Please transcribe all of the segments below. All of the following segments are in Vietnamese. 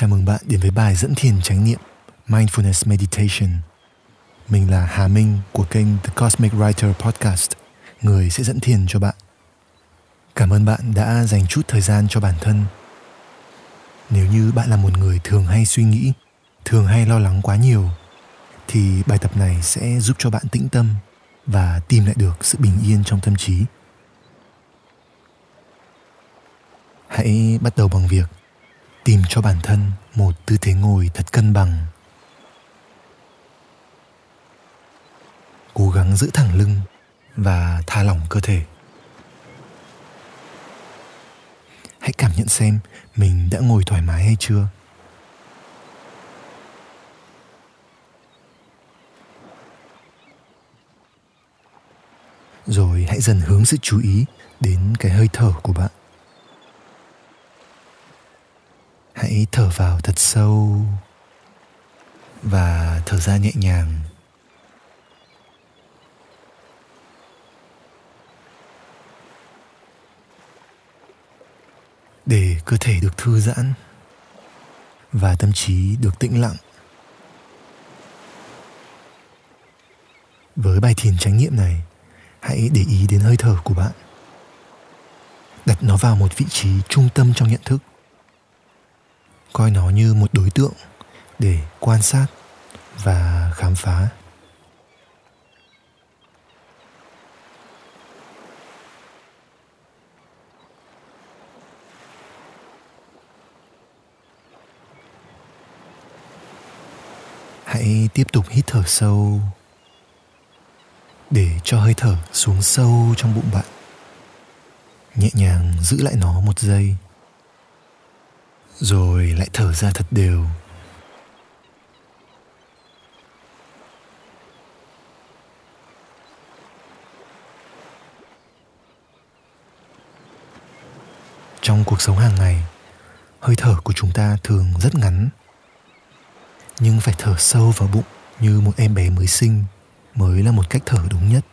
Chào mừng bạn đến với bài dẫn thiền chánh niệm Mindfulness Meditation. Mình là Hà Minh của kênh The Cosmic Writer Podcast, người sẽ dẫn thiền cho bạn. Cảm ơn bạn đã dành chút thời gian cho bản thân. Nếu như bạn là một người thường hay suy nghĩ, thường hay lo lắng quá nhiều, thì bài tập này sẽ giúp cho bạn tĩnh tâm và tìm lại được sự bình yên trong tâm trí. Hãy bắt đầu bằng việc tìm cho bản thân một tư thế ngồi thật cân bằng. Cố gắng giữ thẳng lưng và thả lỏng cơ thể. Hãy cảm nhận xem mình đã ngồi thoải mái hay chưa. Rồi hãy dần hướng sự chú ý đến cái hơi thở của bạn. Hãy thở vào thật sâu và thở ra nhẹ nhàng. Để cơ thể được thư giãn và tâm trí được tĩnh lặng. Với bài thiền tránh niệm này, hãy để ý đến hơi thở của bạn. Đặt nó vào một vị trí trung tâm trong nhận thức coi nó như một đối tượng để quan sát và khám phá. Hãy tiếp tục hít thở sâu để cho hơi thở xuống sâu trong bụng bạn. Nhẹ nhàng giữ lại nó một giây rồi lại thở ra thật đều. Trong cuộc sống hàng ngày, hơi thở của chúng ta thường rất ngắn. Nhưng phải thở sâu vào bụng như một em bé mới sinh mới là một cách thở đúng nhất.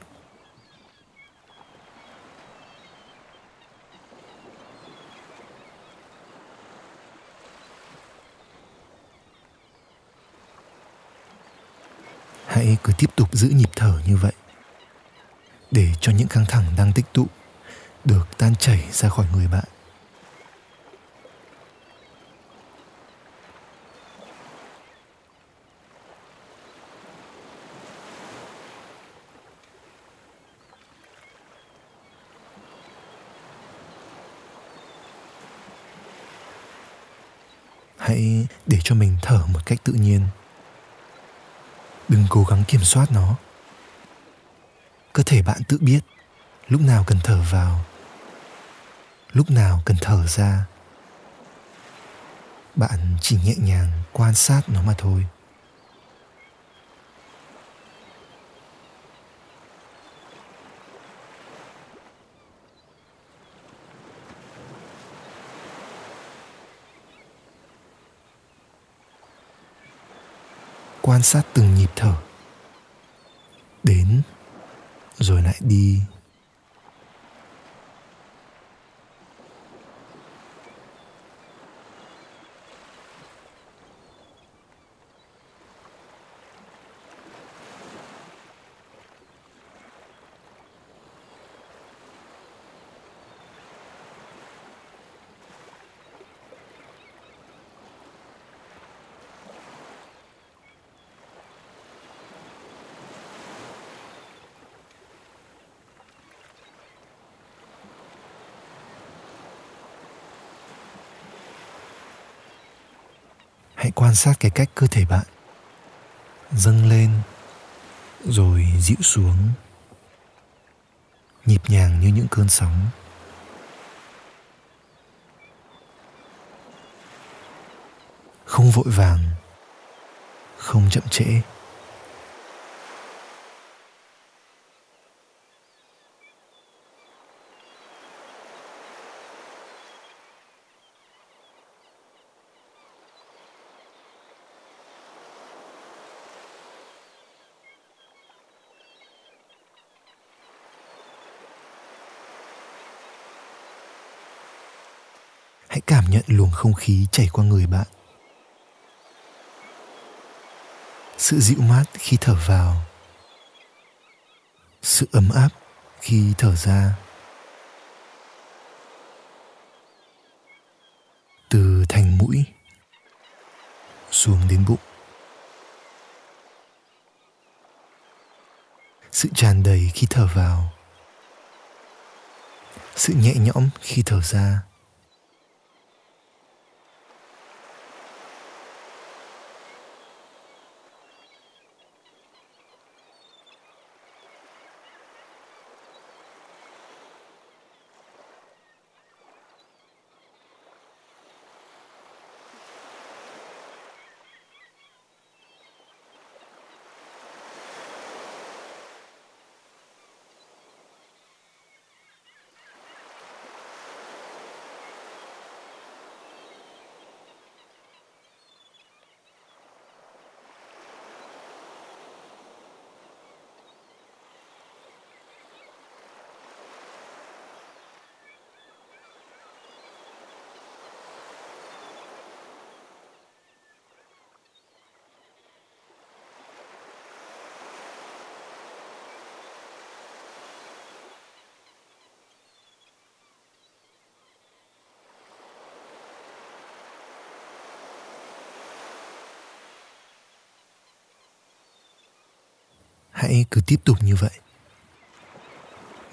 Hãy cứ tiếp tục giữ nhịp thở như vậy, để cho những căng thẳng đang tích tụ được tan chảy ra khỏi người bạn. Hãy để cho mình thở một cách tự nhiên cố gắng kiểm soát nó. Cơ thể bạn tự biết, lúc nào cần thở vào, lúc nào cần thở ra. Bạn chỉ nhẹ nhàng quan sát nó mà thôi. Quan sát từng nhịp thở. Đến rồi lại đi hãy quan sát cái cách cơ thể bạn. Dâng lên, rồi dịu xuống. Nhịp nhàng như những cơn sóng. Không vội vàng, không chậm trễ hãy cảm nhận luồng không khí chảy qua người bạn. Sự dịu mát khi thở vào. Sự ấm áp khi thở ra. Từ thành mũi xuống đến bụng. Sự tràn đầy khi thở vào. Sự nhẹ nhõm khi thở ra. Hãy cứ tiếp tục như vậy.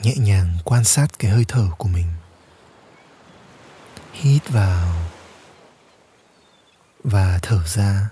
Nhẹ nhàng quan sát cái hơi thở của mình. Hít vào và thở ra.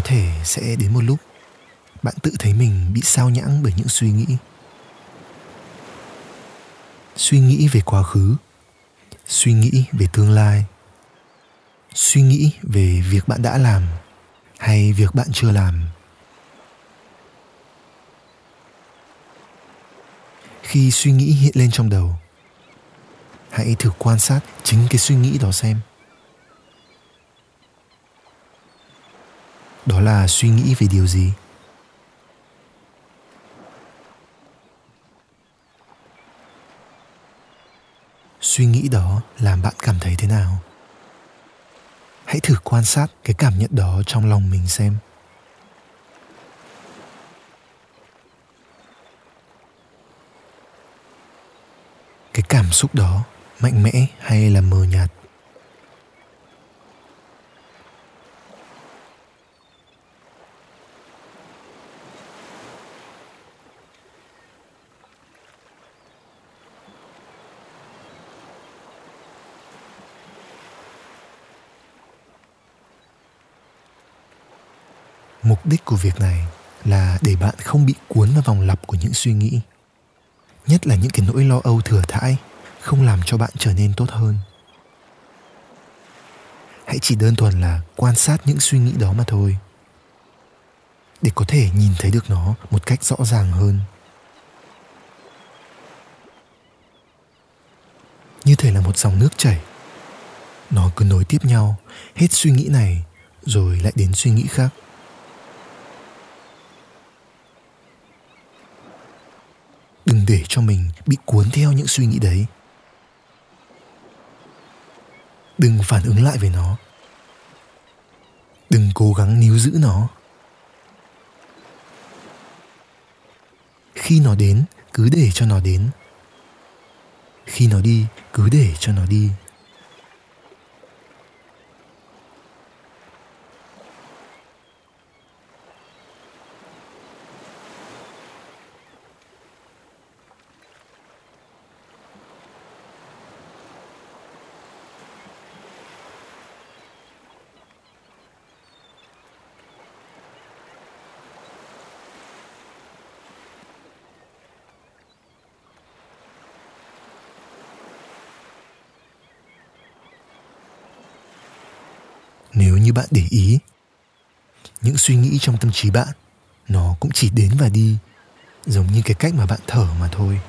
Có thể sẽ đến một lúc. Bạn tự thấy mình bị sao nhãng bởi những suy nghĩ. Suy nghĩ về quá khứ. Suy nghĩ về tương lai. Suy nghĩ về việc bạn đã làm hay việc bạn chưa làm. Khi suy nghĩ hiện lên trong đầu, hãy thử quan sát chính cái suy nghĩ đó xem. Đó là suy nghĩ về điều gì? Suy nghĩ đó làm bạn cảm thấy thế nào? Hãy thử quan sát cái cảm nhận đó trong lòng mình xem. Cái cảm xúc đó mạnh mẽ hay là mờ nhạt? Mục đích của việc này là để bạn không bị cuốn vào vòng lặp của những suy nghĩ. Nhất là những cái nỗi lo âu thừa thãi, không làm cho bạn trở nên tốt hơn. Hãy chỉ đơn thuần là quan sát những suy nghĩ đó mà thôi. Để có thể nhìn thấy được nó một cách rõ ràng hơn. Như thể là một dòng nước chảy. Nó cứ nối tiếp nhau, hết suy nghĩ này rồi lại đến suy nghĩ khác. Để cho mình bị cuốn theo những suy nghĩ đấy. Đừng phản ứng lại với nó. Đừng cố gắng níu giữ nó. Khi nó đến, cứ để cho nó đến. Khi nó đi, cứ để cho nó đi. Nếu như bạn để ý, những suy nghĩ trong tâm trí bạn, nó cũng chỉ đến và đi, giống như cái cách mà bạn thở mà thôi.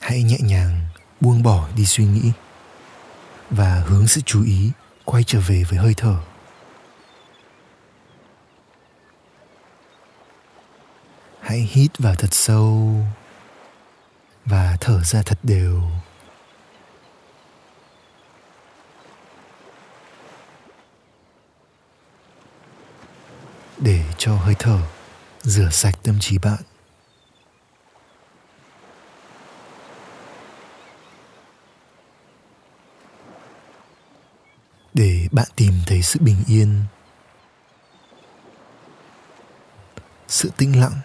Hãy nhẹ nhàng buông bỏ đi suy nghĩ và hướng sự chú ý quay trở về với hơi thở. Hãy hít vào thật sâu và thở ra thật đều. Để cho hơi thở rửa sạch tâm trí bạn. Để bạn tìm thấy sự bình yên, sự tĩnh lặng.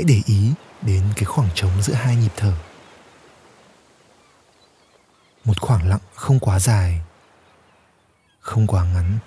Hãy để ý đến cái khoảng trống giữa hai nhịp thở. Một khoảng lặng không quá dài, không quá ngắn.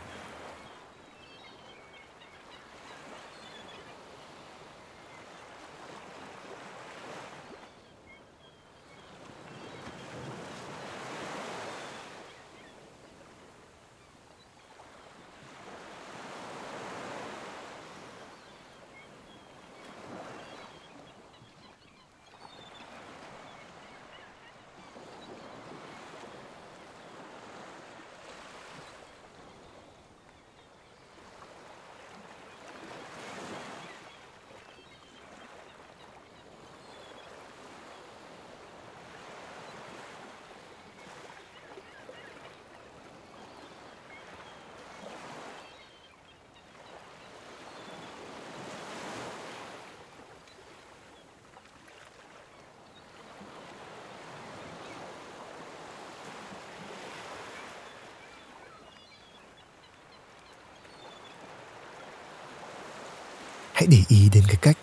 Hãy để ý đến cái cách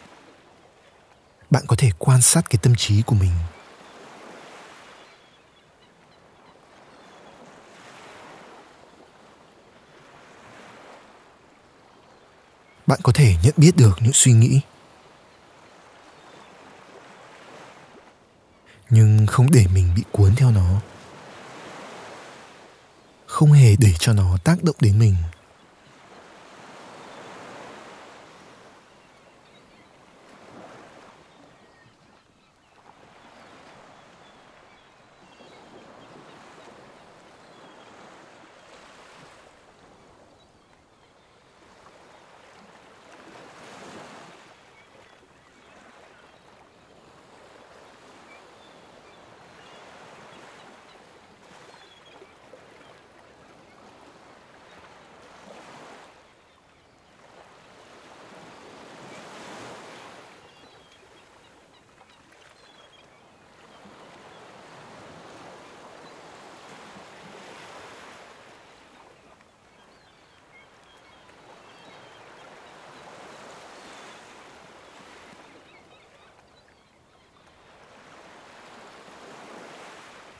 bạn có thể quan sát cái tâm trí của mình. Bạn có thể nhận biết được những suy nghĩ. Nhưng không để mình bị cuốn theo nó. Không hề để cho nó tác động đến mình.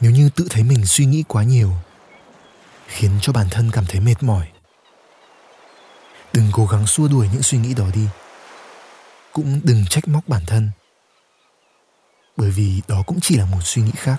Nếu như tự thấy mình suy nghĩ quá nhiều, khiến cho bản thân cảm thấy mệt mỏi. Đừng cố gắng xua đuổi những suy nghĩ đó đi. Cũng đừng trách móc bản thân. Bởi vì đó cũng chỉ là một suy nghĩ khác.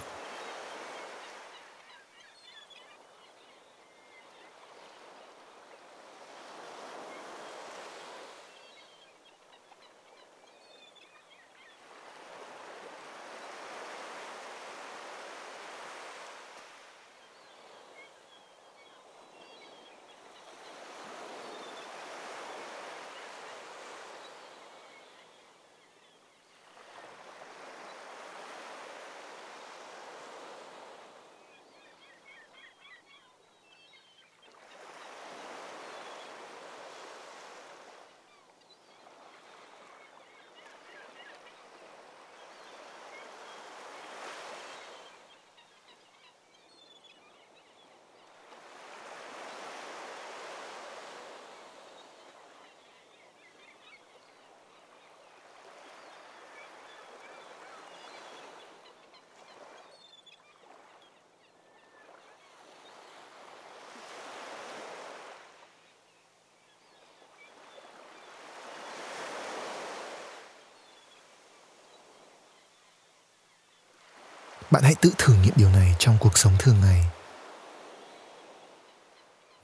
Bạn hãy tự thử nghiệm điều này trong cuộc sống thường ngày.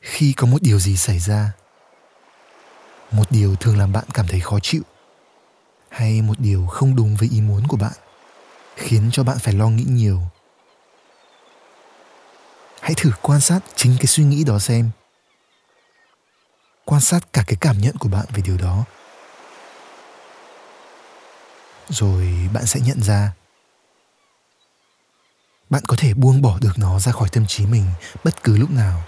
Khi có một điều gì xảy ra, một điều thường làm bạn cảm thấy khó chịu, hay một điều không đúng với ý muốn của bạn, khiến cho bạn phải lo nghĩ nhiều, hãy thử quan sát chính cái suy nghĩ đó xem. Quan sát cả cái cảm nhận của bạn về điều đó. Rồi bạn sẽ nhận ra bạn có thể buông bỏ được nó ra khỏi tâm trí mình bất cứ lúc nào.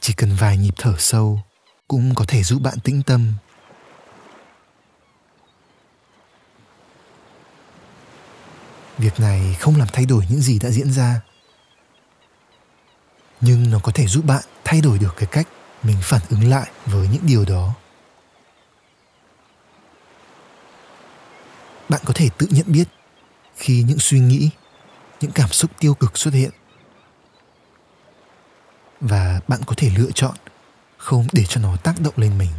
Chỉ cần vài nhịp thở sâu cũng có thể giúp bạn tĩnh tâm. Việc này không làm thay đổi những gì đã diễn ra. Nhưng nó có thể giúp bạn thay đổi được cái cách mình phản ứng lại với những điều đó. Bạn có thể tự nhận biết khi những suy nghĩ, những cảm xúc tiêu cực xuất hiện. Và bạn có thể lựa chọn không để cho nó tác động lên mình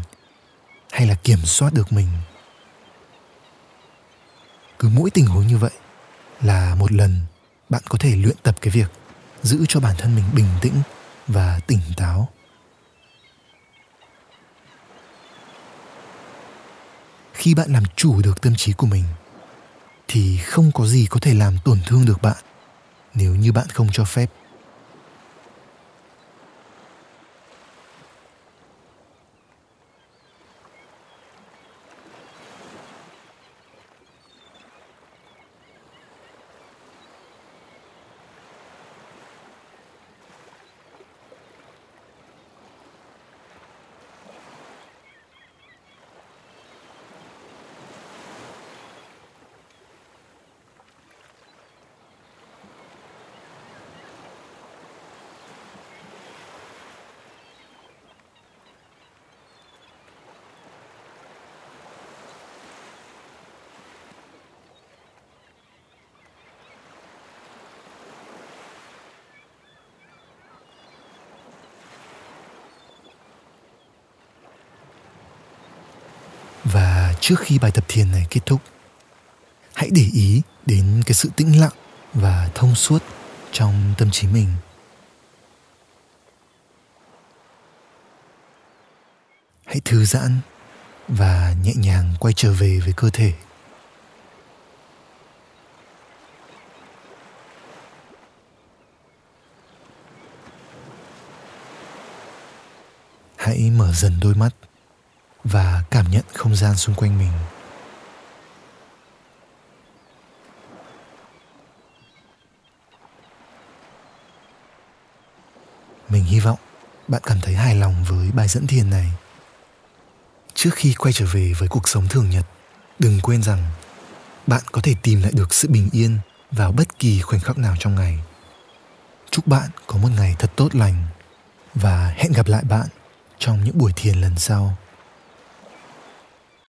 hay là kiểm soát được mình. Cứ mỗi tình huống như vậy là một lần bạn có thể luyện tập cái việc giữ cho bản thân mình bình tĩnh và tỉnh táo. Khi bạn làm chủ được tâm trí của mình thì không có gì có thể làm tổn thương được bạn. Nếu như bạn không cho phép và trước khi bài tập thiền này kết thúc, hãy để ý đến cái sự tĩnh lặng và thông suốt trong tâm trí mình. Hãy thư giãn và nhẹ nhàng quay trở về với cơ thể. Hãy mở dần đôi mắt và cảm nhận không gian xung quanh mình. Mình hy vọng bạn cảm thấy hài lòng với bài dẫn thiền này. Trước khi quay trở về với cuộc sống thường nhật, đừng quên rằng bạn có thể tìm lại được sự bình yên vào bất kỳ khoảnh khắc nào trong ngày. Chúc bạn có một ngày thật tốt lành và hẹn gặp lại bạn trong những buổi thiền lần sau.